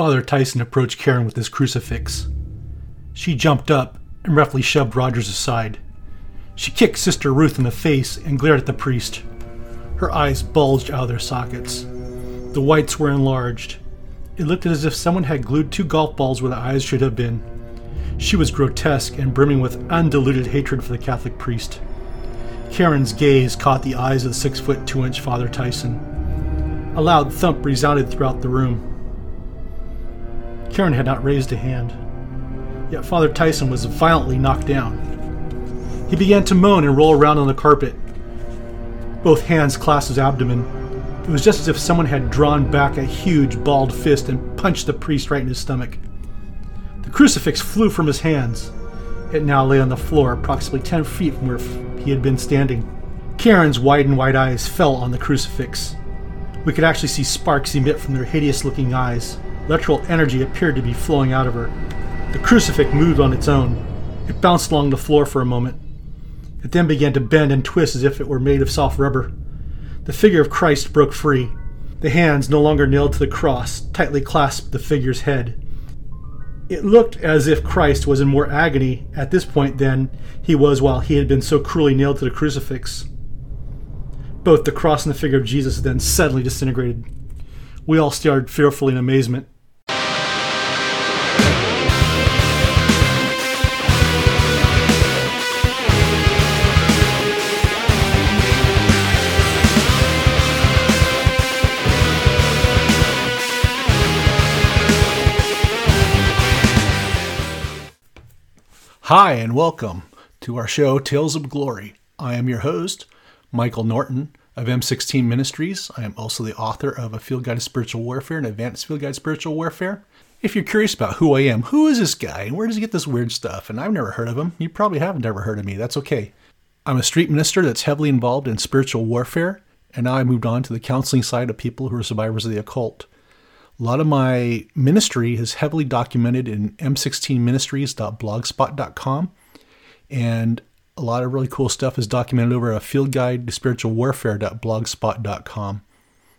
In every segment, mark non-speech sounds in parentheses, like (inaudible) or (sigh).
Father Tyson approached Karen with his crucifix. She jumped up and roughly shoved Rogers aside. She kicked Sister Ruth in the face and glared at the priest. Her eyes bulged out of their sockets. The whites were enlarged. It looked as if someone had glued two golf balls where the eyes should have been. She was grotesque and brimming with undiluted hatred for the Catholic priest. Karen's gaze caught the eyes of the six foot two inch Father Tyson. A loud thump resounded throughout the room. Karen had not raised a hand. Yet Father Tyson was violently knocked down. He began to moan and roll around on the carpet. Both hands clasped his abdomen. It was just as if someone had drawn back a huge balled fist and punched the priest right in his stomach. The crucifix flew from his hands. It now lay on the floor, approximately 10 feet from where he had been standing. Karen's wide and white eyes fell on the crucifix. We could actually see sparks emit from their hideous looking eyes. Electrical energy appeared to be flowing out of her. The crucifix moved on its own. It bounced along the floor for a moment. It then began to bend and twist as if it were made of soft rubber. The figure of Christ broke free. The hands, no longer nailed to the cross, tightly clasped the figure's head. It looked as if Christ was in more agony at this point than he was while he had been so cruelly nailed to the crucifix. Both the cross and the figure of Jesus then suddenly disintegrated. We all stared fearfully in amazement. Hi, and welcome to our show, Tales of Glory. I am your host, Michael Norton of M16 Ministries. I am also the author of A Field Guide to Spiritual Warfare and Advanced Field Guide to Spiritual Warfare. If you're curious about who I am, who is this guy, and where does he get this weird stuff, and I've never heard of him, you probably haven't ever heard of me. That's okay. I'm a street minister that's heavily involved in spiritual warfare, and now I moved on to the counseling side of people who are survivors of the occult. A lot of my ministry is heavily documented in m16ministries.blogspot.com. And a lot of really cool stuff is documented over a field guide to spiritual warfare.blogspot.com.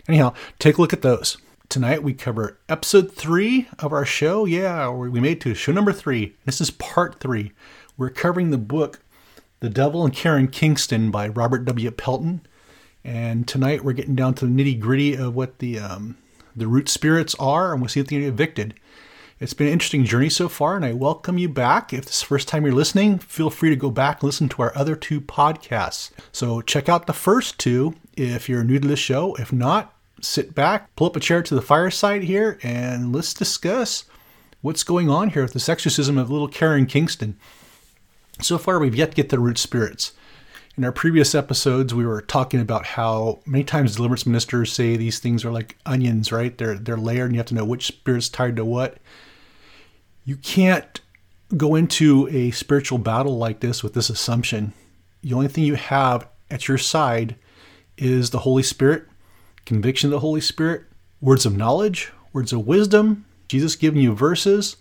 Anyhow, take a look at those. Tonight we cover episode three of our show. Yeah, we made to show number three. This is part three. We're covering the book The Devil and Karen Kingston by Robert W. Pelton. And tonight we're getting down to the nitty gritty of what the um, the root spirits are, and we'll see if they get evicted. It's been an interesting journey so far, and I welcome you back. If this is the first time you're listening, feel free to go back and listen to our other two podcasts. So check out the first two if you're new to the show. If not, sit back, pull up a chair to the fireside here, and let's discuss what's going on here with this exorcism of little Karen Kingston. So far, we've yet to get the root spirits. In our previous episodes, we were talking about how many times deliverance ministers say these things are like onions, right? They're they're layered, and you have to know which spirit's tied to what. You can't go into a spiritual battle like this with this assumption. The only thing you have at your side is the Holy Spirit, conviction of the Holy Spirit, words of knowledge, words of wisdom, Jesus giving you verses,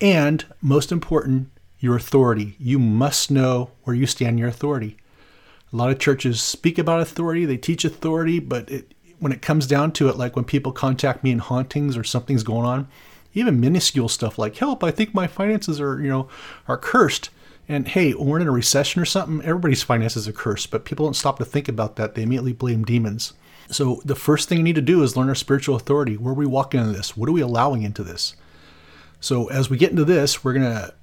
and most important, your authority. You must know where you stand in your authority. A lot of churches speak about authority, they teach authority, but it, when it comes down to it, like when people contact me in hauntings or something's going on, even minuscule stuff like help, I think my finances are, you know, are cursed. And hey, we're in a recession or something, everybody's finances are cursed, but people don't stop to think about that. They immediately blame demons. So the first thing you need to do is learn our spiritual authority. Where are we walking into this? What are we allowing into this? So as we get into this, we're to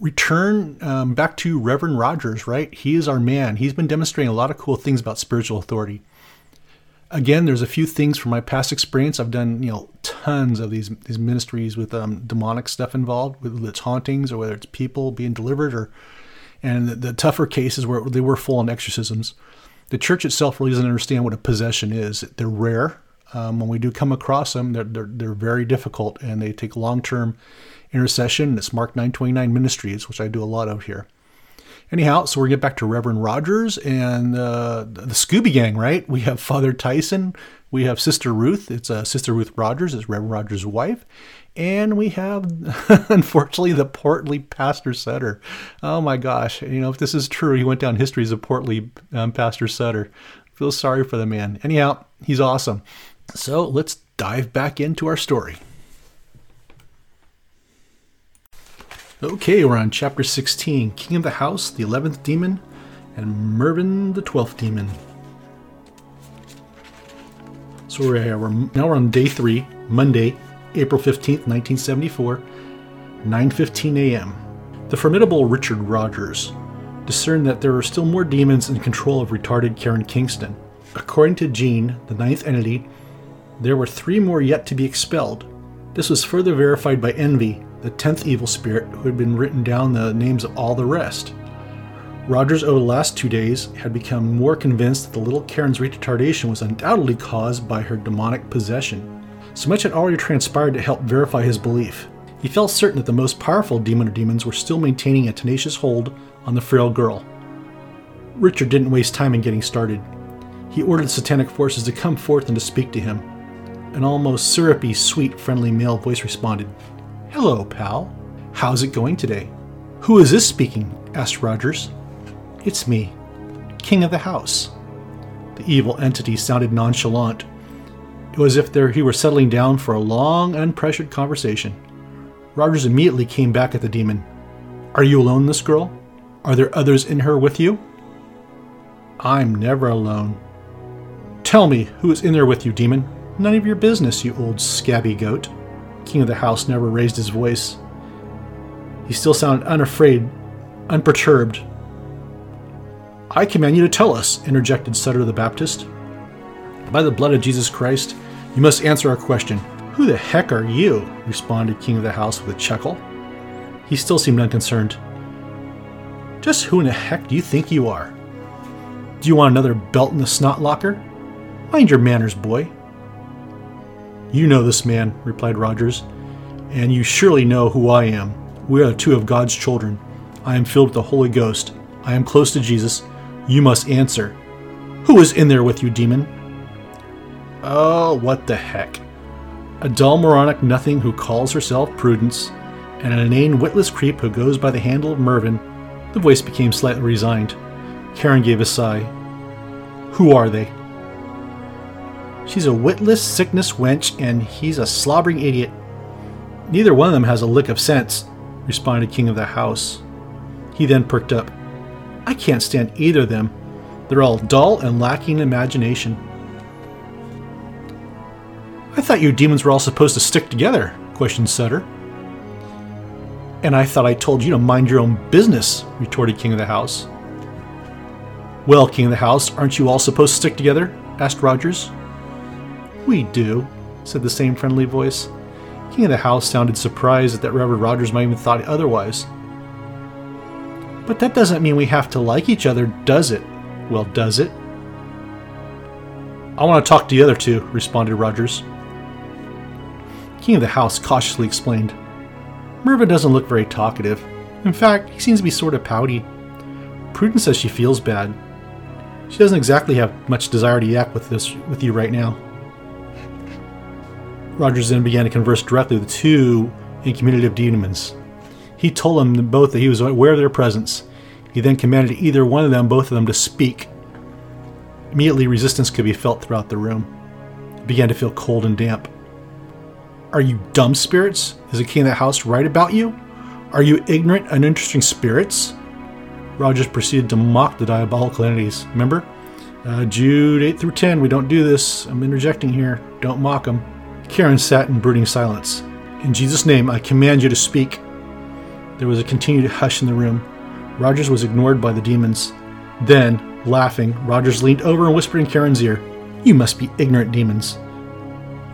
return um, back to Reverend Rogers, right? He is our man. He's been demonstrating a lot of cool things about spiritual authority. Again, there's a few things from my past experience. I've done, you know, tons of these these ministries with um, demonic stuff involved, whether it's hauntings or whether it's people being delivered, or and the, the tougher cases where they were full on exorcisms. The church itself really doesn't understand what a possession is. They're rare. Um, when we do come across them, they're, they're, they're very difficult and they take long term intercession. It's Mark 929 Ministries, which I do a lot of here. Anyhow, so we get back to Reverend Rogers and uh, the Scooby Gang, right? We have Father Tyson, we have Sister Ruth. It's uh, Sister Ruth Rogers, it's Reverend Rogers' wife, and we have, (laughs) unfortunately, the portly Pastor Sutter. Oh my gosh! You know, if this is true, he went down history as a portly um, Pastor Sutter. Feel sorry for the man. Anyhow, he's awesome. So let's dive back into our story. Okay, we're on chapter 16 King of the House, the 11th demon, and Mervyn, the 12th demon. So we're, here. we're now we're on day three, Monday, April 15th, 1974, 9.15 a.m. The formidable Richard Rogers discerned that there were still more demons in control of retarded Karen Kingston. According to Jean, the ninth entity, there were three more yet to be expelled. This was further verified by Envy, the tenth evil spirit who had been written down the names of all the rest. Rogers, over the last two days, had become more convinced that the little Karen's retardation was undoubtedly caused by her demonic possession. So much had already transpired to help verify his belief. He felt certain that the most powerful demon or demons were still maintaining a tenacious hold on the frail girl. Richard didn't waste time in getting started. He ordered satanic forces to come forth and to speak to him. An almost syrupy, sweet, friendly male voice responded, Hello, pal. How's it going today? Who is this speaking? asked Rogers. It's me, King of the House. The evil entity sounded nonchalant. It was as if there he were settling down for a long, unpressured conversation. Rogers immediately came back at the demon. Are you alone, this girl? Are there others in her with you? I'm never alone. Tell me who is in there with you, demon. None of your business, you old scabby goat. King of the house never raised his voice. He still sounded unafraid, unperturbed, I command you to tell us, interjected Sutter the Baptist. By the blood of Jesus Christ, you must answer our question. Who the heck are you? responded King of the House with a chuckle. He still seemed unconcerned. Just who in the heck do you think you are? Do you want another belt in the snot locker? Mind your manners, boy. You know this man, replied Rogers, and you surely know who I am. We are two of God's children. I am filled with the Holy Ghost. I am close to Jesus, you must answer. Who is in there with you, demon? Oh, what the heck. A dull moronic nothing who calls herself Prudence, and an inane witless creep who goes by the handle of Mervyn. The voice became slightly resigned. Karen gave a sigh. Who are they? She's a witless, sickness wench, and he's a slobbering idiot. Neither one of them has a lick of sense, responded King of the House. He then perked up. I can't stand either of them. They're all dull and lacking imagination. I thought you demons were all supposed to stick together, questioned Sutter. And I thought I told you to mind your own business, retorted King of the House. Well, King of the House, aren't you all supposed to stick together? asked Rogers. We do, said the same friendly voice. King of the House sounded surprised that Reverend Rogers might even thought otherwise. But that doesn't mean we have to like each other, does it? Well, does it? I want to talk to the other two, responded Rogers. King of the House cautiously explained. Mervyn doesn't look very talkative. In fact, he seems to be sort of pouty. Prudence says she feels bad. She doesn't exactly have much desire to yak with this with you right now. Rogers then began to converse directly with the two incommunicative demons. He told them both that he was aware of their presence. He then commanded either one of them, both of them, to speak. Immediately, resistance could be felt throughout the room. It began to feel cold and damp. Are you dumb spirits? Is the king of the house right about you? Are you ignorant, uninteresting spirits? Rogers proceeded to mock the diabolical entities. Remember? Uh, Jude 8 through 10, we don't do this. I'm interjecting here. Don't mock them. Karen sat in brooding silence. In Jesus' name, I command you to speak. There was a continued hush in the room. Rogers was ignored by the demons. Then, laughing, Rogers leaned over and whispered in Karen's ear, You must be ignorant demons.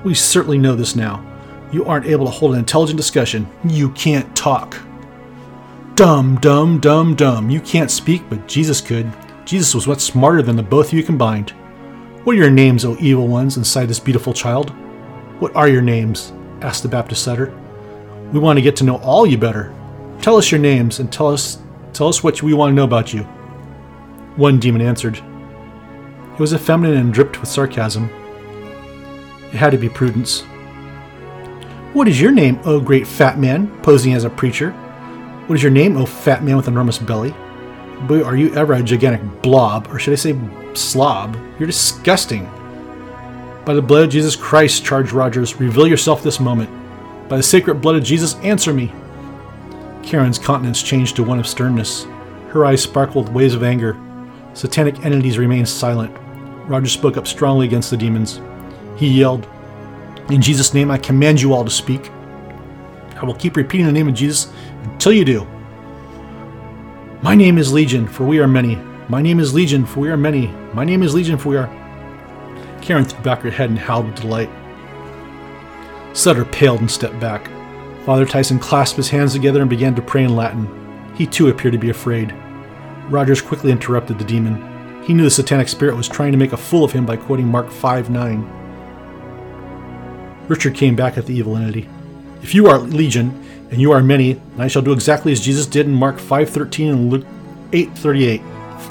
We certainly know this now. You aren't able to hold an intelligent discussion. You can't talk. Dumb, dumb, dumb, dumb. You can't speak, but Jesus could. Jesus was much smarter than the both of you combined. What are your names, O evil ones, inside this beautiful child? What are your names? asked the Baptist Sutter. We want to get to know all you better. Tell us your names and tell us tell us what we want to know about you. One demon answered. It was effeminate and dripped with sarcasm. It had to be Prudence. What is your name, O great fat man, posing as a preacher? What is your name, O fat man with enormous belly? Boy, are you ever a gigantic blob, or should I say slob? You're disgusting. By the blood of Jesus Christ, charged Rogers, reveal yourself this moment. By the sacred blood of Jesus, answer me. Karen's countenance changed to one of sternness. Her eyes sparkled with waves of anger. Satanic entities remained silent. Rogers spoke up strongly against the demons. He yelled, In Jesus' name, I command you all to speak. I will keep repeating the name of Jesus until you do. My name is Legion, for we are many. My name is Legion, for we are many. My name is Legion, for we are. Karen threw back her head and howled with delight. Sutter paled and stepped back. Father Tyson clasped his hands together and began to pray in Latin. He too appeared to be afraid. Rogers quickly interrupted the demon. He knew the satanic spirit was trying to make a fool of him by quoting Mark 5 9. Richard came back at the evil entity. If you are legion, and you are many, I shall do exactly as Jesus did in Mark 5:13 and Luke 8:38,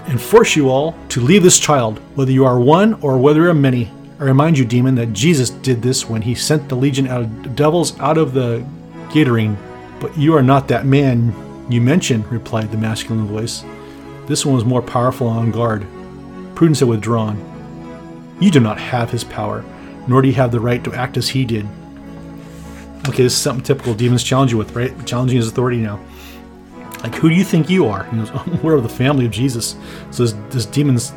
and force you all to leave this child, whether you are one or whether you are many. I remind you, demon, that Jesus did this when he sent the legion of devils out of the Gadarene. But you are not that man you mentioned, replied the masculine voice. This one was more powerful and on guard. Prudence had withdrawn. You do not have his power, nor do you have the right to act as he did. Okay, this is something typical demons challenge you with, right? Challenging his authority now. Like, who do you think you are? He goes, (laughs) We're of the family of Jesus. So this, this demon's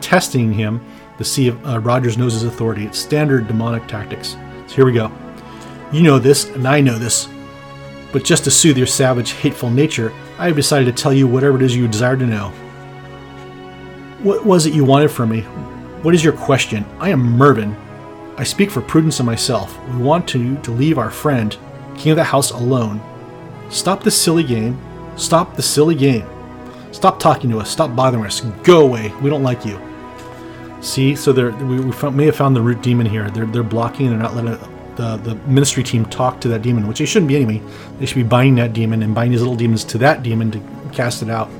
testing him to see if uh, Rogers knows his authority. It's standard demonic tactics. So here we go. You know this, and I know this. But just to soothe your savage, hateful nature, I have decided to tell you whatever it is you desire to know. What was it you wanted from me? What is your question? I am Mervyn. I speak for Prudence and myself. We want to, to leave our friend, King of the House, alone. Stop this silly game. Stop the silly game. Stop talking to us. Stop bothering us. Go away. We don't like you. See, so they're, we, we found, may have found the root demon here. They're, they're blocking and they're not letting the, the ministry team talk to that demon, which they shouldn't be anyway. They should be binding that demon and binding these little demons to that demon to cast it out.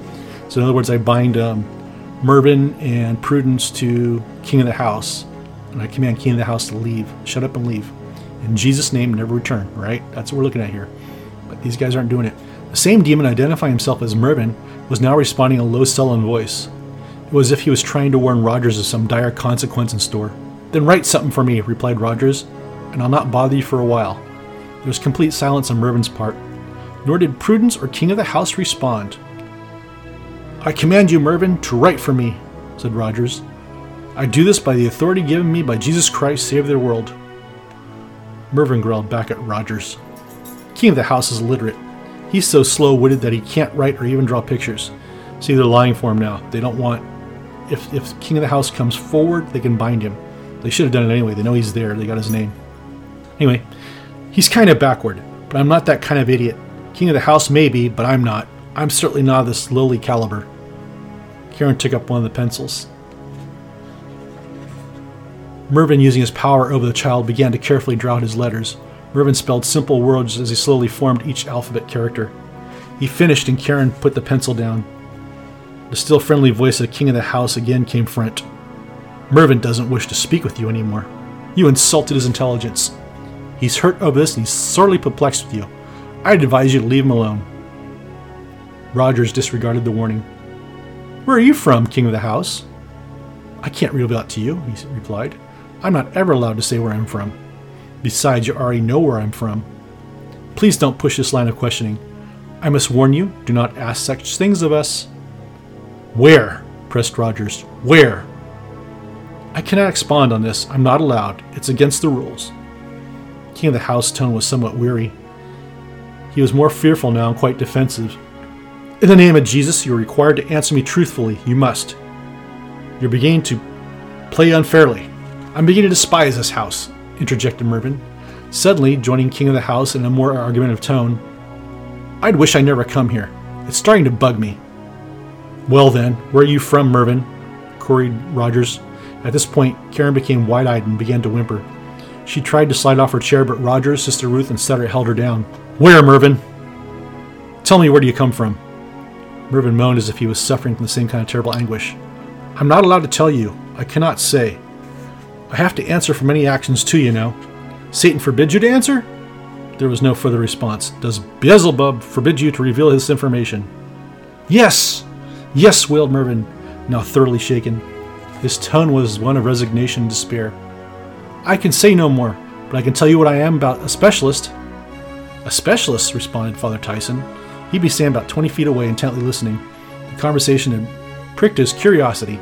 So, in other words, I bind um, Mervyn and Prudence to King of the House, and I command King of the House to leave. Shut up and leave. In Jesus' name, never return, right? That's what we're looking at here. But these guys aren't doing it. The same demon identifying himself as Mervyn was now responding in a low, sullen voice. It was as if he was trying to warn Rogers of some dire consequence in store. Then write something for me, replied Rogers, and I'll not bother you for a while. There was complete silence on Mervyn's part, nor did Prudence or King of the House respond. I command you, Mervyn, to write for me, said Rogers. I do this by the authority given me by Jesus Christ, of the world. Mervyn growled back at Rogers. King of the House is illiterate. He's so slow witted that he can't write or even draw pictures. See, they're lying for him now. They don't want. If, if King of the House comes forward, they can bind him. They should have done it anyway. They know he's there, they got his name. Anyway, he's kind of backward, but I'm not that kind of idiot. King of the House may be, but I'm not. I'm certainly not this lowly caliber. Karen took up one of the pencils. Mervyn, using his power over the child, began to carefully draw out his letters. Mervyn spelled simple words as he slowly formed each alphabet character. He finished, and Karen put the pencil down. The still friendly voice of the king of the house again came front. Mervyn doesn't wish to speak with you anymore. You insulted his intelligence. He's hurt over this and he's sorely perplexed with you. I'd advise you to leave him alone. Rogers disregarded the warning. Where are you from, king of the house? I can't reveal that to you, he replied. I'm not ever allowed to say where I'm from. Besides, you already know where I'm from. Please don't push this line of questioning. I must warn you, do not ask such things of us. Where? pressed Rogers. Where? I cannot expound on this. I'm not allowed. It's against the rules. King of the House tone was somewhat weary. He was more fearful now and quite defensive. In the name of Jesus, you are required to answer me truthfully. You must. You're beginning to play unfairly. I'm beginning to despise this house, interjected Mervyn, suddenly joining King of the House in a more argumentative tone. I'd wish I never come here. It's starting to bug me. Well then, where are you from, Mervyn? queried Rogers. At this point, Karen became wide eyed and began to whimper. She tried to slide off her chair, but Rogers, Sister Ruth, and Sutter held her down. Where, Mervyn? Tell me, where do you come from? Mervyn moaned as if he was suffering from the same kind of terrible anguish. I'm not allowed to tell you. I cannot say. I have to answer for many actions too, you know. Satan forbids you to answer? There was no further response. Does Beelzebub forbid you to reveal his information? Yes! Yes, wailed Mervyn, now thoroughly shaken. His tone was one of resignation and despair. I can say no more, but I can tell you what I am about a specialist. A specialist, responded Father Tyson. He'd be standing about 20 feet away, intently listening. The conversation had pricked his curiosity.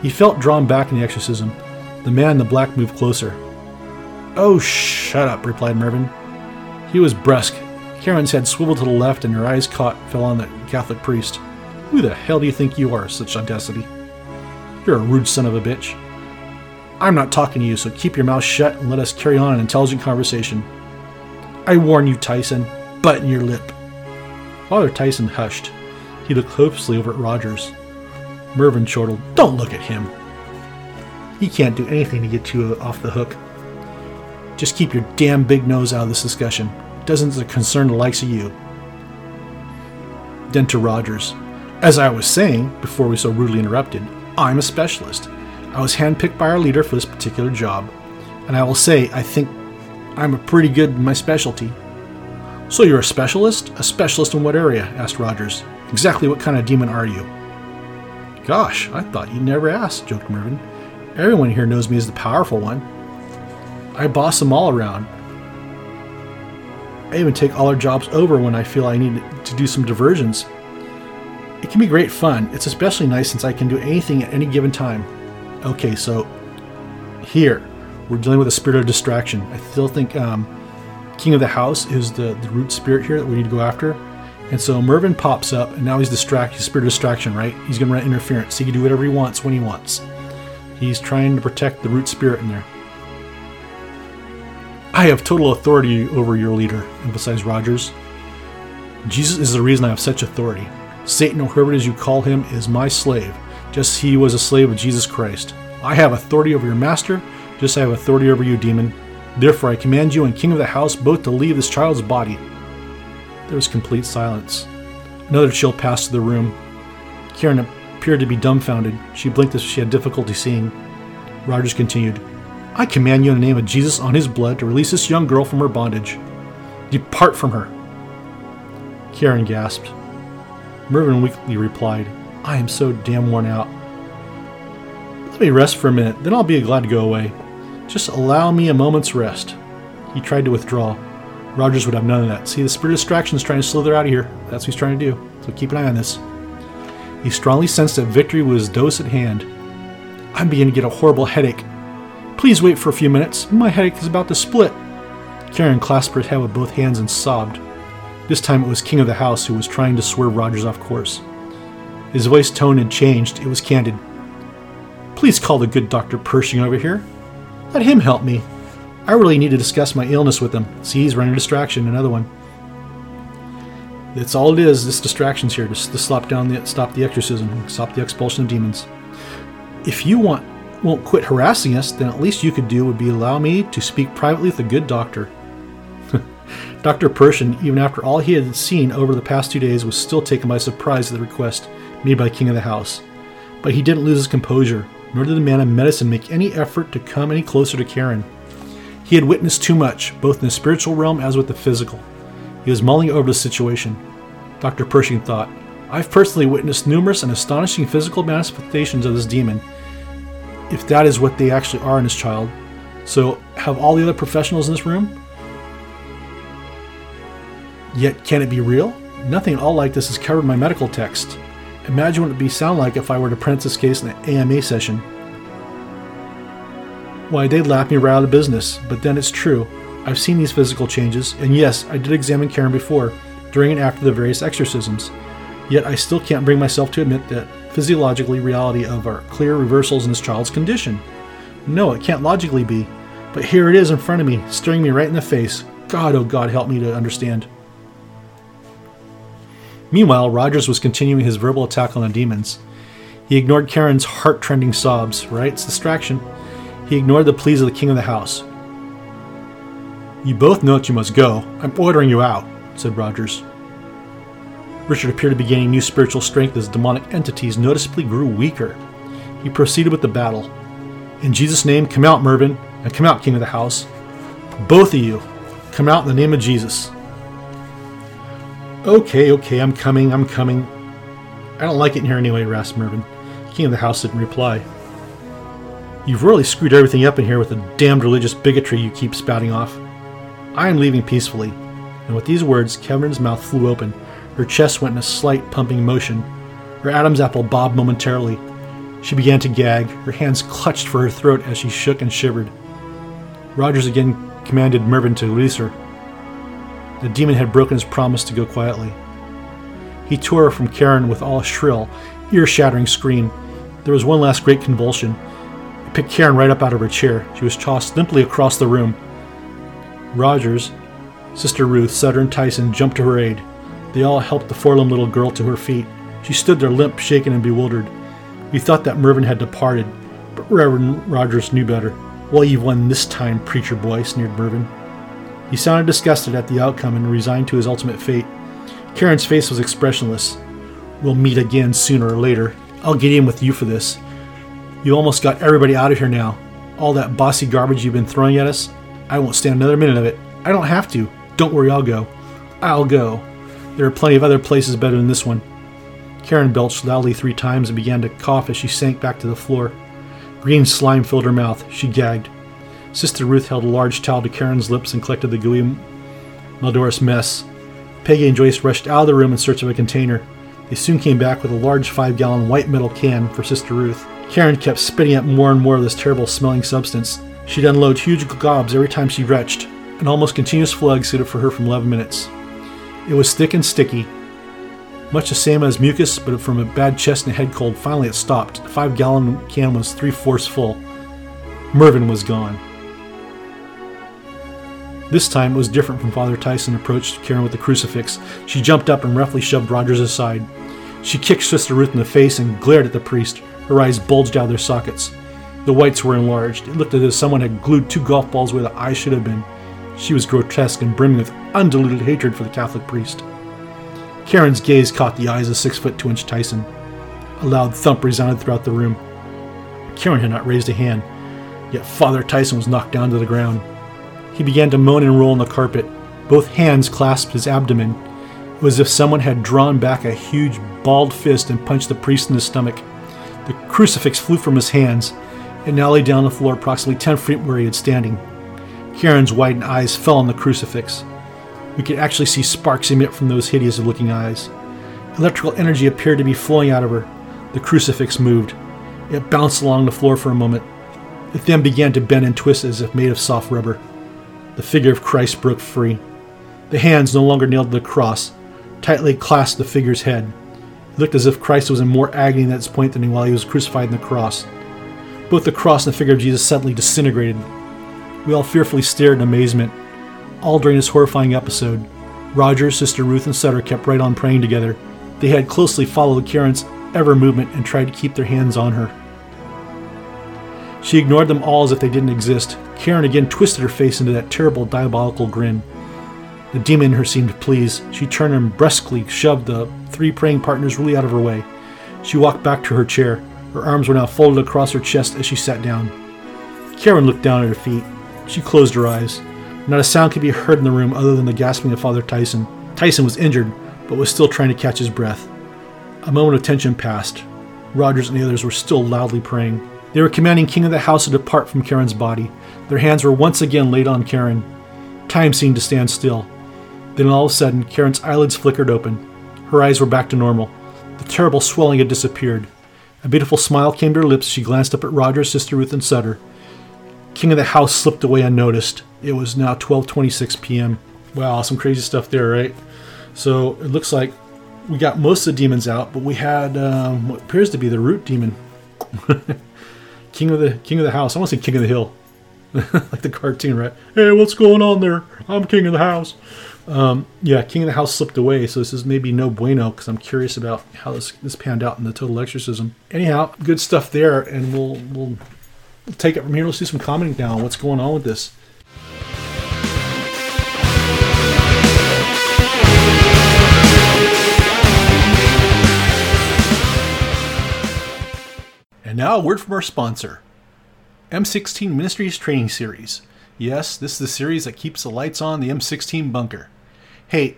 He felt drawn back in the exorcism. The man in the black moved closer. Oh, shut up, replied Mervyn. He was brusque. Karen's head swiveled to the left, and her eyes caught fell on the Catholic priest. Who the hell do you think you are, such audacity? You're a rude son of a bitch. I'm not talking to you, so keep your mouth shut and let us carry on an intelligent conversation. I warn you, Tyson, button your lip. Father Tyson hushed. He looked closely over at Rogers. Mervyn chortled, Don't look at him. He can't do anything to get you off the hook. Just keep your damn big nose out of this discussion. It doesn't concern the likes of you. Then to Rogers. As I was saying, before we so rudely interrupted, I'm a specialist. I was handpicked by our leader for this particular job, and I will say I think I'm a pretty good in my specialty. So you're a specialist? A specialist in what area? asked Rogers. Exactly what kind of demon are you? Gosh, I thought you'd never ask, joked Mervyn. Everyone here knows me as the powerful one. I boss them all around. I even take all our jobs over when I feel I need to do some diversions. It can be great fun. It's especially nice since I can do anything at any given time. Okay, so here we're dealing with a spirit of distraction. I still think um, King of the House is the, the root spirit here that we need to go after. And so Mervyn pops up, and now he's distracted. Spirit of distraction, right? He's going to run interference. He can do whatever he wants when he wants. He's trying to protect the root spirit in there. I have total authority over your leader, emphasized Rogers. Jesus is the reason I have such authority. Satan, or whoever it is you call him, is my slave, just as he was a slave of Jesus Christ. I have authority over your master, just as I have authority over you, demon. Therefore, I command you and king of the house both to leave this child's body. There was complete silence. Another chill passed through the room. Karen appeared to be dumbfounded. She blinked as she had difficulty seeing. Rogers continued, I command you in the name of Jesus on his blood to release this young girl from her bondage. Depart from her. Karen gasped. Mervyn weakly replied, I am so damn worn out. Let me rest for a minute, then I'll be glad to go away. Just allow me a moment's rest. He tried to withdraw. Rogers would have none of that. See, the spirit of distraction is trying to slither out of here. That's what he's trying to do. So keep an eye on this. He strongly sensed that victory was dose at hand. I'm beginning to get a horrible headache. Please wait for a few minutes. My headache is about to split. Karen clasped her head with both hands and sobbed. This time it was King of the House who was trying to swerve Rogers off course. His voice tone had changed. It was candid. Please call the good Dr. Pershing over here. Let him help me. I really need to discuss my illness with him. See, he's running a distraction, another one. That's all it is. This distraction's here to, to stop down the stop the exorcism, stop the expulsion of demons. If you want won't quit harassing us, then at least you could do would be allow me to speak privately with the good doctor. (laughs) Dr. Pershing, even after all he had seen over the past two days, was still taken by surprise at the request made by king of the house. But he didn't lose his composure, nor did the man of medicine make any effort to come any closer to Karen. He had witnessed too much, both in the spiritual realm as with the physical. He was mulling over the situation. Dr. Pershing thought, I've personally witnessed numerous and astonishing physical manifestations of this demon, if that is what they actually are in this child. So, have all the other professionals in this room? Yet, can it be real? Nothing at all like this is covered in my medical text. Imagine what it would be sound like if I were to print this case in an AMA session. Why, they'd laugh me right out of business, but then it's true. I've seen these physical changes, and yes, I did examine Karen before, during and after the various exorcisms. Yet I still can't bring myself to admit that physiologically reality of our clear reversals in this child's condition. No, it can't logically be. But here it is in front of me, staring me right in the face. God, oh God, help me to understand. Meanwhile, Rogers was continuing his verbal attack on the demons. He ignored Karen's heart trending sobs, right? It's distraction. He ignored the pleas of the king of the house. You both know that you must go. I'm ordering you out, said Rogers. Richard appeared to be gaining new spiritual strength as demonic entities noticeably grew weaker. He proceeded with the battle. In Jesus' name, come out, Mervyn, and come out, King of the House. Both of you, come out in the name of Jesus. Okay, okay, I'm coming, I'm coming. I don't like it in here anyway, rasped Mervyn. King of the House didn't reply. You've really screwed everything up in here with the damned religious bigotry you keep spouting off. I am leaving peacefully. And with these words, Kevin's mouth flew open, Her chest went in a slight pumping motion. Her Adam's apple bobbed momentarily. She began to gag, her hands clutched for her throat as she shook and shivered. Rogers again commanded Mervyn to release her. The demon had broken his promise to go quietly. He tore her from Karen with all a shrill, ear shattering scream. There was one last great convulsion. It picked Karen right up out of her chair. She was tossed limply across the room. Rogers, Sister Ruth, Sutter, and Tyson jumped to her aid. They all helped the forlorn little girl to her feet. She stood there limp, shaken, and bewildered. We thought that Mervyn had departed, but Reverend Rogers knew better. Well, you've won this time, preacher boy, sneered Mervyn. He sounded disgusted at the outcome and resigned to his ultimate fate. Karen's face was expressionless. We'll meet again sooner or later. I'll get in with you for this. You almost got everybody out of here now. All that bossy garbage you've been throwing at us, I won't stand another minute of it. I don't have to. Don't worry, I'll go. I'll go. There are plenty of other places better than this one. Karen belched loudly three times and began to cough as she sank back to the floor. Green slime filled her mouth. She gagged. Sister Ruth held a large towel to Karen's lips and collected the gooey, malodorous mess. Peggy and Joyce rushed out of the room in search of a container. They soon came back with a large five gallon white metal can for Sister Ruth. Karen kept spitting out more and more of this terrible smelling substance. She'd unload huge gobs every time she retched. An almost continuous flow exuded for her from 11 minutes. It was thick and sticky, much the same as mucus, but from a bad chest and head cold. Finally, it stopped. The five gallon can was three fourths full. Mervyn was gone. This time it was different from Father Tyson approached Karen with the crucifix. She jumped up and roughly shoved Rogers aside. She kicked Sister Ruth in the face and glared at the priest. Her eyes bulged out of their sockets. The whites were enlarged. It looked as if someone had glued two golf balls where the eyes should have been. She was grotesque and brimming with undiluted hatred for the Catholic priest. Karen's gaze caught the eyes of six foot two inch Tyson. A loud thump resounded throughout the room. Karen had not raised a hand, yet Father Tyson was knocked down to the ground. He began to moan and roll on the carpet. Both hands clasped his abdomen. It was as if someone had drawn back a huge, balled fist and punched the priest in the stomach. The crucifix flew from his hands and now lay down the floor approximately 10 feet where he had standing. Karen's widened eyes fell on the crucifix. We could actually see sparks emit from those hideous looking eyes. Electrical energy appeared to be flowing out of her. The crucifix moved. It bounced along the floor for a moment. It then began to bend and twist as if made of soft rubber. The figure of Christ broke free. The hands no longer nailed to the cross, tightly clasped the figure's head. It looked as if Christ was in more agony at this point than while he was crucified on the cross. Both the cross and the figure of Jesus suddenly disintegrated. We all fearfully stared in amazement. All during this horrifying episode, Roger, Sister Ruth, and Sutter kept right on praying together. They had closely followed Karen's ever movement and tried to keep their hands on her. She ignored them all as if they didn't exist. Karen again twisted her face into that terrible diabolical grin. The demon in her seemed pleased. She turned and brusquely shoved the three praying partners really out of her way. She walked back to her chair. Her arms were now folded across her chest as she sat down. Karen looked down at her feet. She closed her eyes. Not a sound could be heard in the room other than the gasping of Father Tyson. Tyson was injured, but was still trying to catch his breath. A moment of tension passed. Rogers and the others were still loudly praying. They were commanding King of the House to depart from Karen's body. Their hands were once again laid on Karen. Time seemed to stand still. Then all of a sudden, Karen's eyelids flickered open. Her eyes were back to normal. The terrible swelling had disappeared. A beautiful smile came to her lips she glanced up at Rogers, Sister Ruth, and Sutter. King of the House slipped away unnoticed. It was now 12:26 p.m. Wow, some crazy stuff there, right? So it looks like we got most of the demons out, but we had um, what appears to be the root demon. (laughs) King of the King of the House. I want to say King of the Hill, (laughs) like the cartoon, right? Hey, what's going on there? I'm King of the House. Um, yeah, King of the House slipped away, so this is maybe no bueno because I'm curious about how this this panned out in the total exorcism. Anyhow, good stuff there, and we'll we'll, take it from here. Let's do some commenting now on what's going on with this. And now, a word from our sponsor M16 Ministries Training Series. Yes, this is the series that keeps the lights on the M16 bunker. Hey,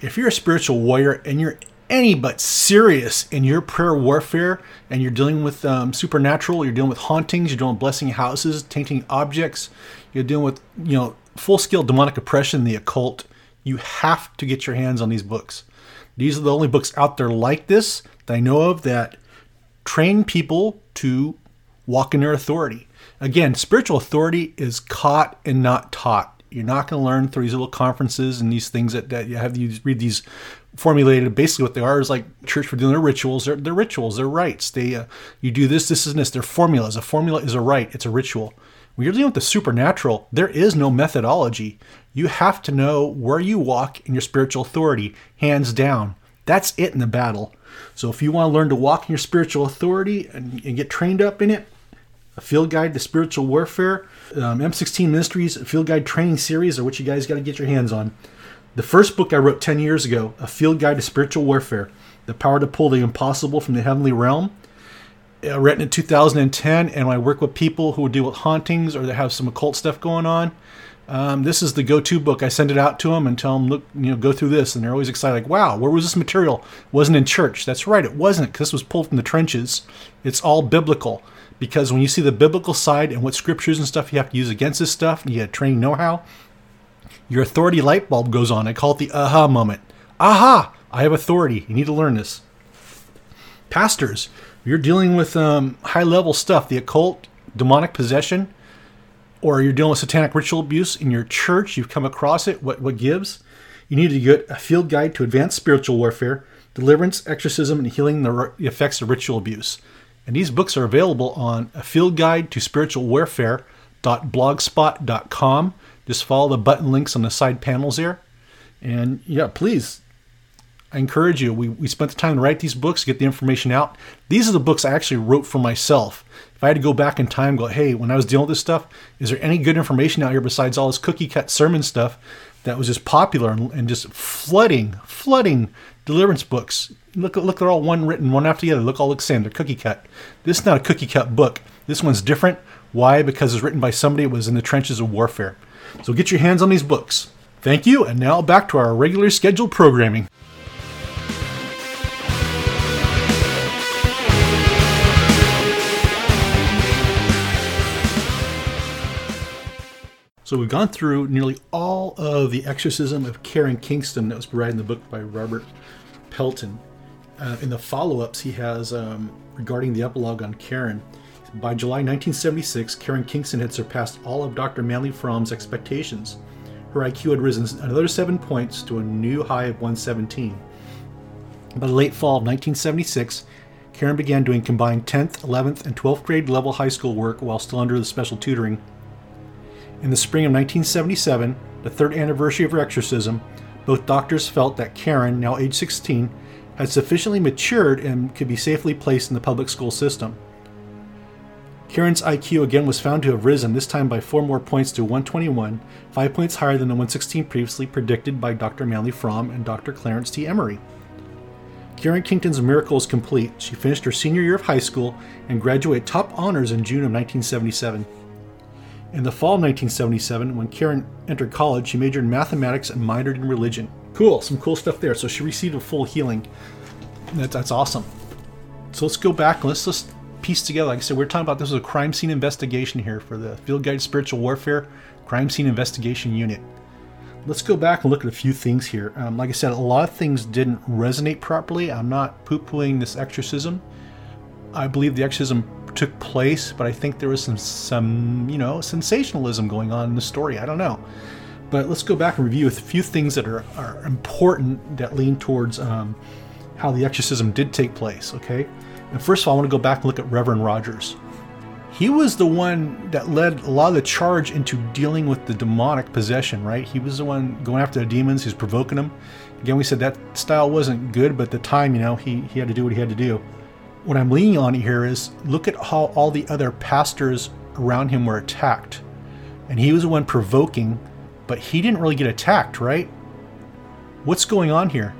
if you're a spiritual warrior and you're any but serious in your prayer warfare and you're dealing with um, supernatural, you're dealing with hauntings, you're dealing with blessing houses, tainting objects, you're dealing with, you know, full scale demonic oppression, the occult, You have to get your hands on these books. These are the only books out there like this that I know of that train people to walk in their authority. Again, spiritual authority is caught and not taught. You're not going to learn through these little conferences and these things that, that you have you read these formulated. Basically, what they are is like church for doing their rituals. They're, they're rituals. They're rites. They uh, you do this, this, and this. They're formulas. A formula is a rite. It's a ritual. When you're dealing with the supernatural, there is no methodology. You have to know where you walk in your spiritual authority, hands down. That's it in the battle. So if you want to learn to walk in your spiritual authority and, and get trained up in it, a field guide to spiritual warfare, um, M16 Ministries field guide training series are what you guys got to get your hands on. The first book I wrote 10 years ago, A Field Guide to Spiritual Warfare, The Power to Pull the Impossible from the Heavenly Realm, uh, written in 2010, and I work with people who deal with hauntings or that have some occult stuff going on. Um, this is the go-to book. I send it out to them and tell them, look, you know, go through this, and they're always excited. Like, wow, where was this material? It wasn't in church. That's right, it wasn't, because this was pulled from the trenches. It's all biblical, because when you see the biblical side and what scriptures and stuff you have to use against this stuff, and you have training know-how, your authority light bulb goes on. I call it the aha moment. Aha! I have authority. You need to learn this. Pastors, you're dealing with um, high level stuff, the occult, demonic possession, or you're dealing with satanic ritual abuse in your church, you've come across it, what, what gives? You need to get a field guide to advanced spiritual warfare, deliverance, exorcism, and healing the effects of ritual abuse. And these books are available on a field guide to spiritual warfare.blogspot.com. Just follow the button links on the side panels here. And yeah, please I encourage you. We, we spent the time to write these books, get the information out. These are the books I actually wrote for myself. If I had to go back in time go, hey, when I was dealing with this stuff, is there any good information out here besides all this cookie cut sermon stuff that was just popular and, and just flooding, flooding deliverance books? Look, look, they're all one written, one after the other. Look, all look same. They're cookie cut. This is not a cookie cut book. This one's different. Why? Because it's written by somebody who was in the trenches of warfare. So get your hands on these books. Thank you, and now back to our regular scheduled programming. So we've gone through nearly all of the exorcism of Karen Kingston that was provided in the book by Robert Pelton. Uh, in the follow-ups, he has um, regarding the epilogue on Karen. By July 1976, Karen Kingston had surpassed all of Dr. Manley Fromm's expectations. Her IQ had risen another seven points to a new high of 117. By the late fall of 1976, Karen began doing combined 10th, 11th, and 12th grade level high school work while still under the special tutoring in the spring of 1977, the third anniversary of her exorcism, both doctors felt that Karen, now age 16, had sufficiently matured and could be safely placed in the public school system. Karen's IQ again was found to have risen, this time by four more points to 121, five points higher than the 116 previously predicted by Dr. Manley Fromm and Dr. Clarence T. Emery. Karen Kingston's miracle is complete. She finished her senior year of high school and graduated top honors in June of 1977. In the fall of 1977, when Karen entered college, she majored in mathematics and minored in religion. Cool, some cool stuff there. So she received a full healing. That's, that's awesome. So let's go back let's just piece together. Like I said, we are talking about this is a crime scene investigation here for the Field Guide Spiritual Warfare Crime Scene Investigation Unit. Let's go back and look at a few things here. Um, like I said, a lot of things didn't resonate properly. I'm not poo pooing this exorcism. I believe the exorcism took place, but I think there was some some you know sensationalism going on in the story. I don't know, but let's go back and review a few things that are, are important that lean towards um, how the exorcism did take place. Okay, and first of all, I want to go back and look at Reverend Rogers. He was the one that led a lot of the charge into dealing with the demonic possession, right? He was the one going after the demons, he's provoking them. Again, we said that style wasn't good, but the time, you know, he, he had to do what he had to do what I'm leaning on here is look at how all the other pastors around him were attacked. And he was the one provoking, but he didn't really get attacked, right? What's going on here?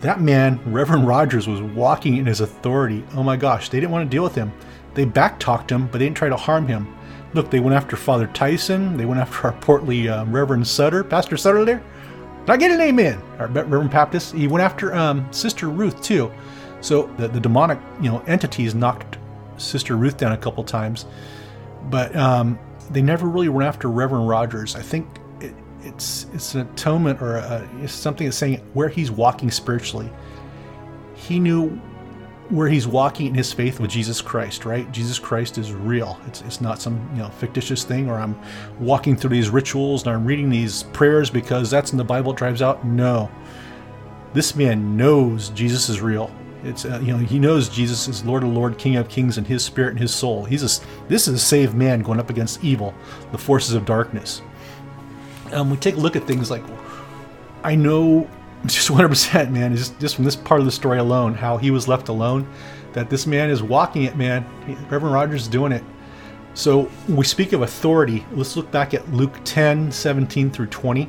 That man, (laughs) Reverend Rogers, was walking in his authority. Oh my gosh, they didn't want to deal with him. They backtalked him, but they didn't try to harm him. Look, they went after Father Tyson. They went after our portly um, Reverend Sutter, Pastor Sutter there. Did I get a name in? Our Reverend Baptist. He went after um, Sister Ruth too. So the, the demonic, you know, entities knocked Sister Ruth down a couple times, but um, they never really went after Reverend Rogers. I think it's it's an atonement or a, something that's saying where he's walking spiritually. He knew where he's walking in his faith with Jesus Christ, right? Jesus Christ is real. It's, it's not some you know fictitious thing, or I'm walking through these rituals and I'm reading these prayers because that's in the Bible. Drives out. No, this man knows Jesus is real. It's uh, you know he knows Jesus is Lord of Lord, King of Kings, in his spirit and his soul. He's a, this is a saved man going up against evil, the forces of darkness. Um, we take a look at things like I know just (laughs) 100% man just, just from this part of the story alone how he was left alone that this man is walking it man. Reverend rogers is doing it. So when we speak of authority. Let's look back at luke 10 17 through 20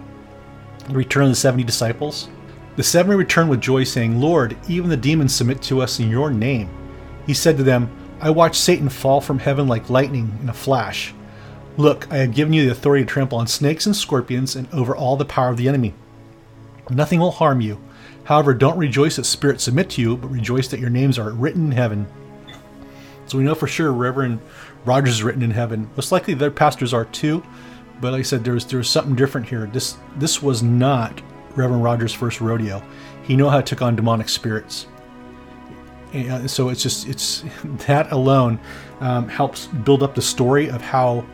the return of the 70 disciples. The 70 returned with joy saying lord even the demons submit to us in your name. He said to them i watched satan fall from heaven like lightning in a flash look i have given you the authority to trample on snakes and scorpions and over all the power of the enemy Nothing will harm you. However, don't rejoice that spirits submit to you, but rejoice that your names are written in heaven. So we know for sure Reverend Rogers is written in heaven. Most likely their pastors are too, but like I said, there's there's something different here. This this was not Reverend Rogers' first rodeo. He knew how to take on demonic spirits. And so it's just it's (laughs) that alone um, helps build up the story of how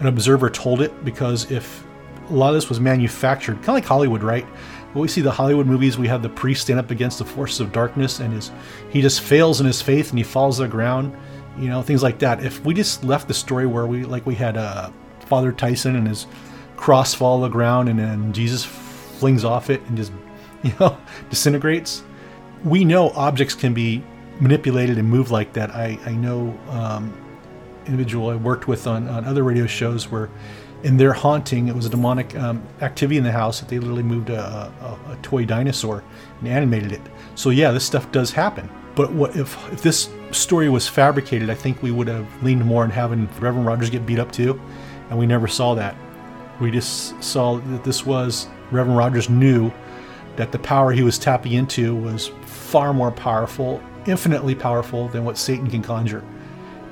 an observer told it. Because if a lot of this was manufactured, kind of like Hollywood, right? When we see the Hollywood movies, we have the priest stand up against the forces of darkness, and his he just fails in his faith and he falls to the ground. You know, things like that. If we just left the story where we like we had uh, Father Tyson and his cross fall to the ground, and then Jesus flings off it and just (laughs) you know disintegrates. We know objects can be manipulated and moved like that. I I know um, individual I worked with on, on other radio shows where in their haunting, it was a demonic um, activity in the house that they literally moved a, a, a, toy dinosaur and animated it. So yeah, this stuff does happen. But what if if this story was fabricated? I think we would have leaned more on having Reverend Rogers get beat up too, and we never saw that. We just saw that this was Reverend Rogers knew that the power he was tapping into was far more powerful, infinitely powerful than what Satan can conjure,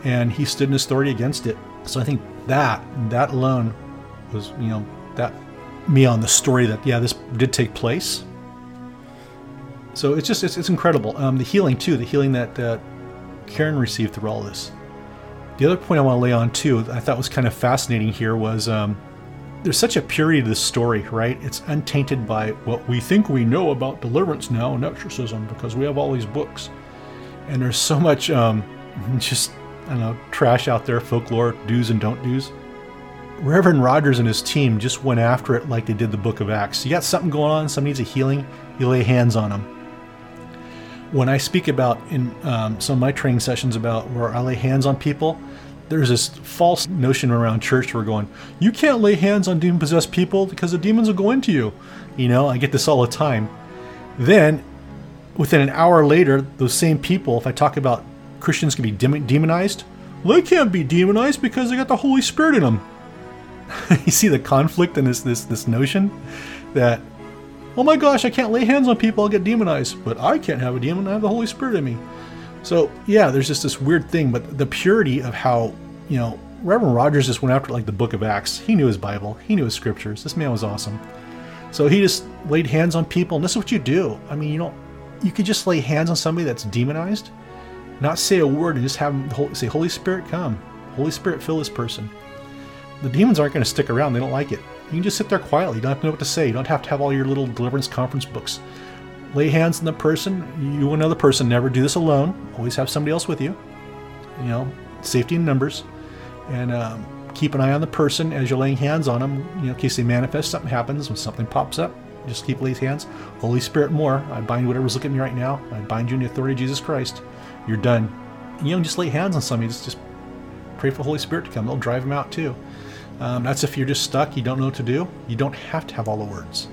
and he stood in authority against it. So I think that that alone was you know that me on the story that yeah this did take place. So it's just it's, it's incredible. Um, the healing too, the healing that that Karen received through all this. The other point I want to lay on too, I thought was kind of fascinating here was um, there's such a purity to this story, right? It's untainted by what we think we know about deliverance now and exorcism because we have all these books, and there's so much um, (laughs) just I don't know, trash out there, folklore, do's and don't do's. Reverend Rogers and his team just went after it like they did the book of Acts. You got something going on, somebody needs a healing, you lay hands on them. When I speak about in um, some of my training sessions about where I lay hands on people, there's this false notion around church we're going, you can't lay hands on demon possessed people because the demons will go into you. You know, I get this all the time. Then, within an hour later, those same people, if I talk about Christians can be demonized. Well, they can't be demonized because they got the Holy Spirit in them. (laughs) you see the conflict in this this this notion that oh my gosh, I can't lay hands on people, I'll get demonized, but I can't have a demon, I have the Holy Spirit in me. So yeah, there's just this weird thing, but the purity of how you know Reverend Rogers just went after like the Book of Acts. He knew his Bible, he knew his scriptures. This man was awesome. So he just laid hands on people, and this is what you do. I mean, you don't you could just lay hands on somebody that's demonized not say a word and just have them say, Holy Spirit, come. Holy Spirit, fill this person. The demons aren't going to stick around. They don't like it. You can just sit there quietly. You don't have to know what to say. You don't have to have all your little deliverance conference books. Lay hands on the person. You and another person. Never do this alone. Always have somebody else with you. You know, safety in numbers. And um, keep an eye on the person as you're laying hands on them. You know, in case they manifest, something happens, when something pops up. Just keep laying hands. Holy Spirit, more. I bind whatever's looking at me right now. I bind you in the authority of Jesus Christ you're done. You know, just lay hands on somebody. Just, just pray for the Holy Spirit to come. They'll drive them out too. Um, that's if you're just stuck. You don't know what to do. You don't have to have all the words.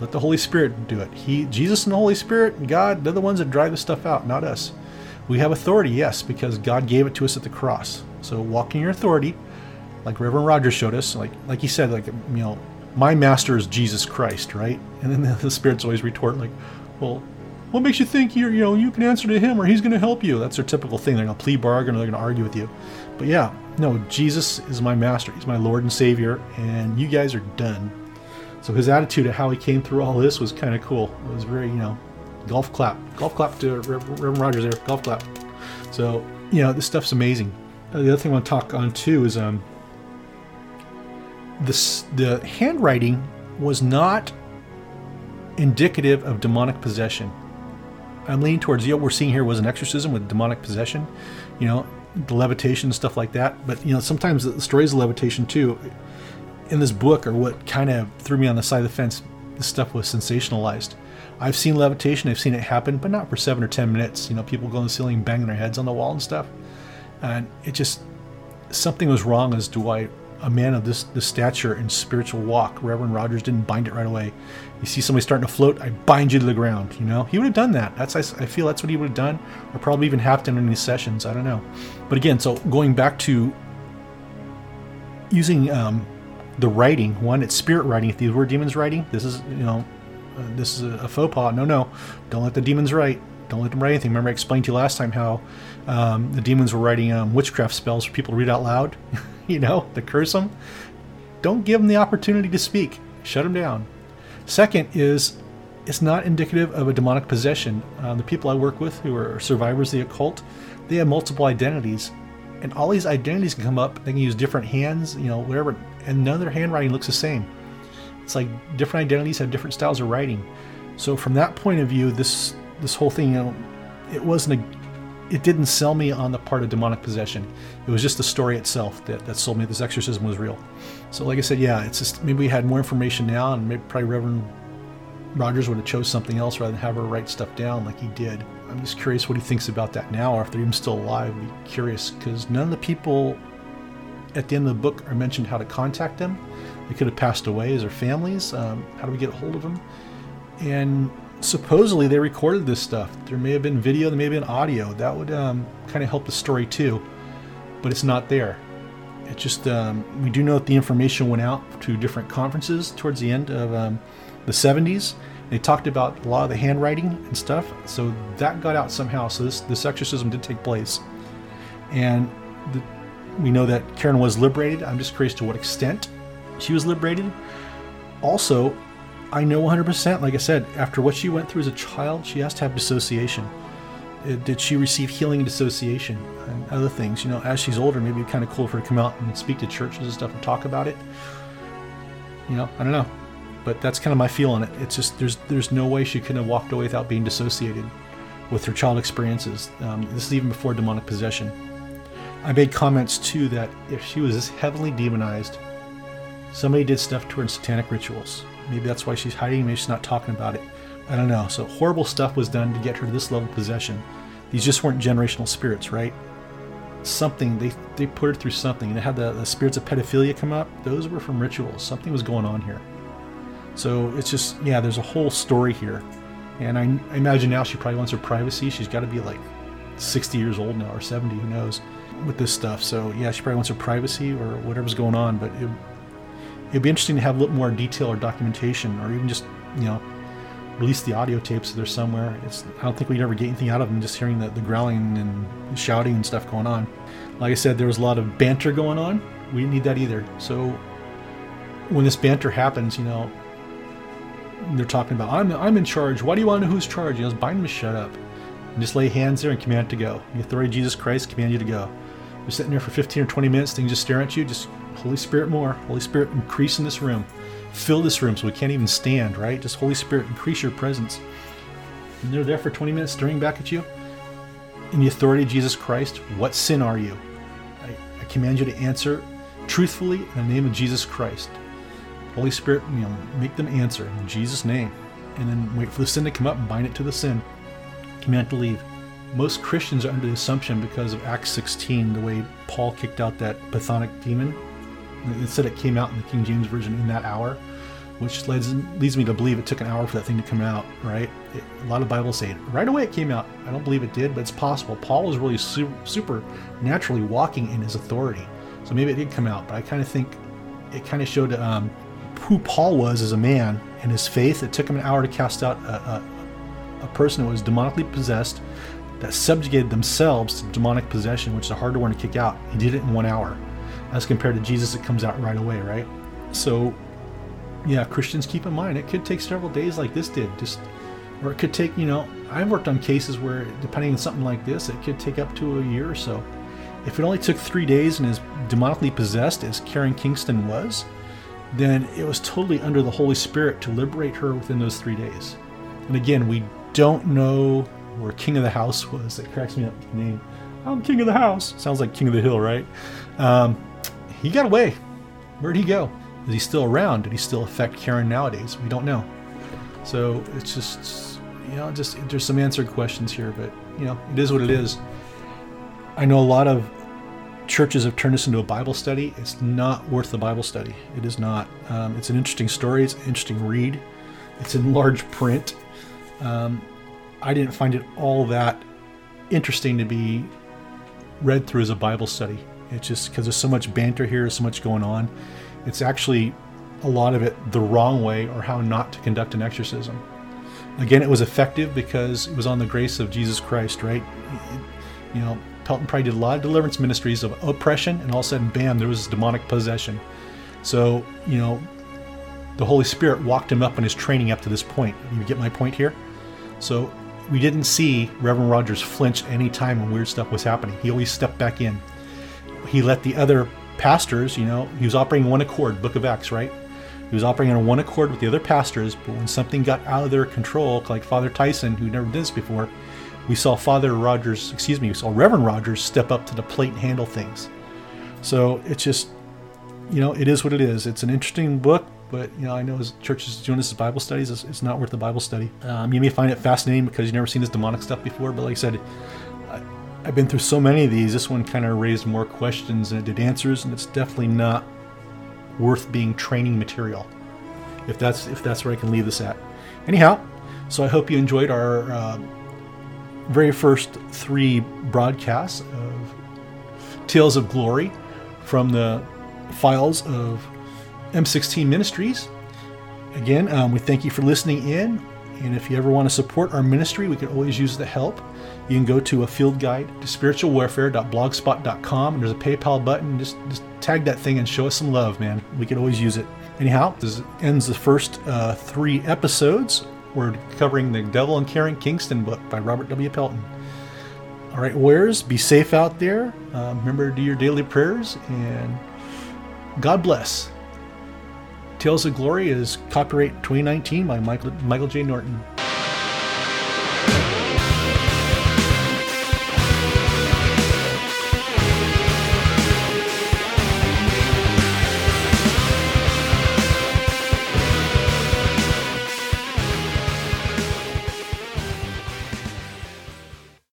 Let the Holy Spirit do it. He, Jesus, and the Holy Spirit, God, they're the ones that drive the stuff out, not us. We have authority, yes, because God gave it to us at the cross. So walk in your authority, like Reverend Rogers showed us. Like, like he said, like you know, my master is Jesus Christ, right? And then (laughs) the spirits always retort, like, well, what makes you think you're, you know, you can answer to him or he's going to help you? That's their typical thing. They're going to plea bargain or they're going to argue with you. But yeah, no, Jesus is my master. He's my Lord and Savior, and you guys are done. So his attitude of how he came through all this was kind of cool. It was very, you know, golf clap, golf clap to Reverend Rogers there, golf clap. So you know, this stuff's amazing. Uh, the other thing I want to talk on too is um, this the handwriting was not indicative of demonic possession. I'm leaning towards you know, what we're seeing here was an exorcism with demonic possession, you know, the levitation stuff like that. But you know, sometimes the stories of levitation too in this book are what kind of threw me on the side of the fence. This stuff was sensationalized. I've seen levitation, I've seen it happen, but not for seven or ten minutes. You know, people go on the ceiling, banging their heads on the wall and stuff. And it just something was wrong as to why a man of this this stature and spiritual walk, Reverend Rogers didn't bind it right away. You see somebody starting to float, I bind you to the ground. You know, he would have done that. That's I, I feel that's what he would have done, or probably even done in these sessions. I don't know. But again, so going back to using um, the writing. One, it's spirit writing. If these were demons writing, this is you know, uh, this is a, a, faux pas. No, no, don't let the demons write. Don't let them write anything. Remember, I explained to you last time how um, the demons were writing um, witchcraft spells for people to read out loud. (laughs) you know, to curse them. Don't give them the opportunity to speak. Shut them down. Second is it's not indicative of a demonic possession. Uh, the people I work with who are survivors of the occult, they have multiple identities and all these identities can come up. They can use different hands, you know, whatever, and none of their handwriting looks the same. It's like different identities have different styles of writing. So from that point of view, this this whole thing, you know, it wasn't a, it didn't sell me on the part of demonic possession. It was just the story itself that, that sold me this exorcism was real. So like I said, yeah, it's just maybe we had more information now, and maybe probably Reverend Rogers would have chose something else rather than have her write stuff down like he did. I'm just curious what he thinks about that now, or if they're even still alive. I'd be curious because none of the people at the end of the book are mentioned how to contact them. They could have passed away as their families. Um, how do we get a hold of them? And supposedly they recorded this stuff. There may have been video, there may have been audio. That would um, kind of help the story too, but it's not there. It just um, we do know that the information went out to different conferences towards the end of um, the 70s they talked about a lot of the handwriting and stuff, so that got out somehow. So this this exorcism did take place, and the, we know that Karen was liberated. I'm just curious to what extent she was liberated. Also, I know 100%. Like I said, after what she went through as a child, she has to have dissociation. Uh, did she receive healing and dissociation and other things? You know, as she's older, maybe it'd be kind of cool for her to come out and speak to churches and stuff and talk about it. You know, I don't know but that's kind of my feel on it. It's just there's there's no way she could have walked away without being dissociated with her child experiences. Um, this is even before demonic possession. I made comments too that if she was this heavily demonized, somebody did stuff to her in satanic rituals. Maybe that's why she's hiding. Maybe she's not talking about it. I don't know. So horrible stuff was done to get her to this level of possession. These just weren't generational spirits, right? Something they they put her through something. They had the, the spirits of pedophilia come up. Those were from rituals. Something was going on here. So it's just, yeah, there's a whole story here. And I, I imagine now she probably wants her privacy. She's got to be like 60 years old now or 70, who knows, with this stuff. So yeah, she probably wants her privacy or whatever's going on. But it, it'd be interesting to have a little more detail or documentation or even just, you know, release the audio tapes if they're somewhere. It's, I don't think we'd ever get anything out of them just hearing the, the growling and shouting and stuff going on. Like I said, there was a lot of banter going on. We didn't need that either. So when this banter happens, you know, they're talking about, I'm, I'm in charge. Why do you want to know who's? He goes, bind him to shut up. And just lay hands there and command to go. The authority of Jesus Christ command you to go. You're sitting there for 15 or 20 minutes, things just stare at you. Just Holy Spirit more. Holy Spirit increase in this room. Fill this room so we can't even stand, right? Just Holy Spirit increase your presence. And they're there for 20 minutes staring back at you. In the authority of Jesus Christ, what sin are you? I, I command you to answer truthfully in the name of Jesus Christ. Holy Spirit, you know, make them answer in Jesus' name. And then wait for the sin to come up and bind it to the sin. Command to leave. Most Christians are under the assumption because of Acts 16, the way Paul kicked out that Pythonic demon. It said it came out in the King James Version in that hour, which leads, leads me to believe it took an hour for that thing to come out, right? It, a lot of Bibles say it. Right away it came out. I don't believe it did, but it's possible. Paul was really super, super naturally walking in his authority. So maybe it did come out, but I kind of think it kind of showed um, who Paul was as a man and his faith. It took him an hour to cast out a, a, a person who was demonically possessed that subjugated themselves to demonic possession, which is a harder one to kick out. He did it in one hour, as compared to Jesus, it comes out right away, right? So yeah, Christians keep in mind it could take several days like this did. Just or it could take, you know, I've worked on cases where depending on something like this, it could take up to a year or so. If it only took three days and is demonically possessed as Karen Kingston was, then it was totally under the Holy Spirit to liberate her within those three days. And again, we don't know where King of the House was. That cracks me up. The name. I'm King of the House. Sounds like King of the Hill, right? Um, he got away. Where'd he go? Is he still around? Did he still affect Karen nowadays? We don't know. So it's just, you know, just there's some answered questions here, but you know, it is what it is. I know a lot of churches have turned this into a Bible study. It's not worth the Bible study. It is not. Um, it's an interesting story. It's an interesting read. It's in large print. Um, I didn't find it all that interesting to be read through as a Bible study. It's just because there's so much banter here, so much going on. It's actually a lot of it the wrong way or how not to conduct an exorcism. Again, it was effective because it was on the grace of Jesus Christ, right? You know, Pelton probably did a lot of deliverance ministries of oppression, and all of a sudden, bam, there was demonic possession. So, you know, the Holy Spirit walked him up in his training up to this point. You get my point here? So, we didn't see Reverend Rogers flinch any time when weird stuff was happening. He always stepped back in. He let the other pastors, you know, he was operating one accord, Book of Acts, right? He was operating on one accord with the other pastors, but when something got out of their control, like Father Tyson, who never did this before, we saw Father Rogers, excuse me, we saw Reverend Rogers step up to the plate and handle things. So it's just, you know, it is what it is. It's an interesting book, but you know, I know as churches doing this as Bible studies, it's, it's not worth the Bible study. Um, you may find it fascinating because you've never seen this demonic stuff before, but like I said, I've been through so many of these. This one kind of raised more questions than it did answers, and it's definitely not worth being training material. If that's if that's where I can leave this at. Anyhow, so I hope you enjoyed our uh, very first three broadcasts of Tales of Glory from the files of M16 Ministries. Again, um, we thank you for listening in. And if you ever want to support our ministry, we can always use the help. You can go to a field guide to spiritualwarfare.blogspot.com and there's a PayPal button. Just, just tag that thing and show us some love, man. We could always use it. Anyhow, this ends the first uh, three episodes. We're covering the Devil and Karen Kingston book by Robert W. Pelton. All right, warriors, be safe out there. Uh, remember to do your daily prayers and God bless. Tales of Glory is copyright 2019 by Michael, Michael J. Norton.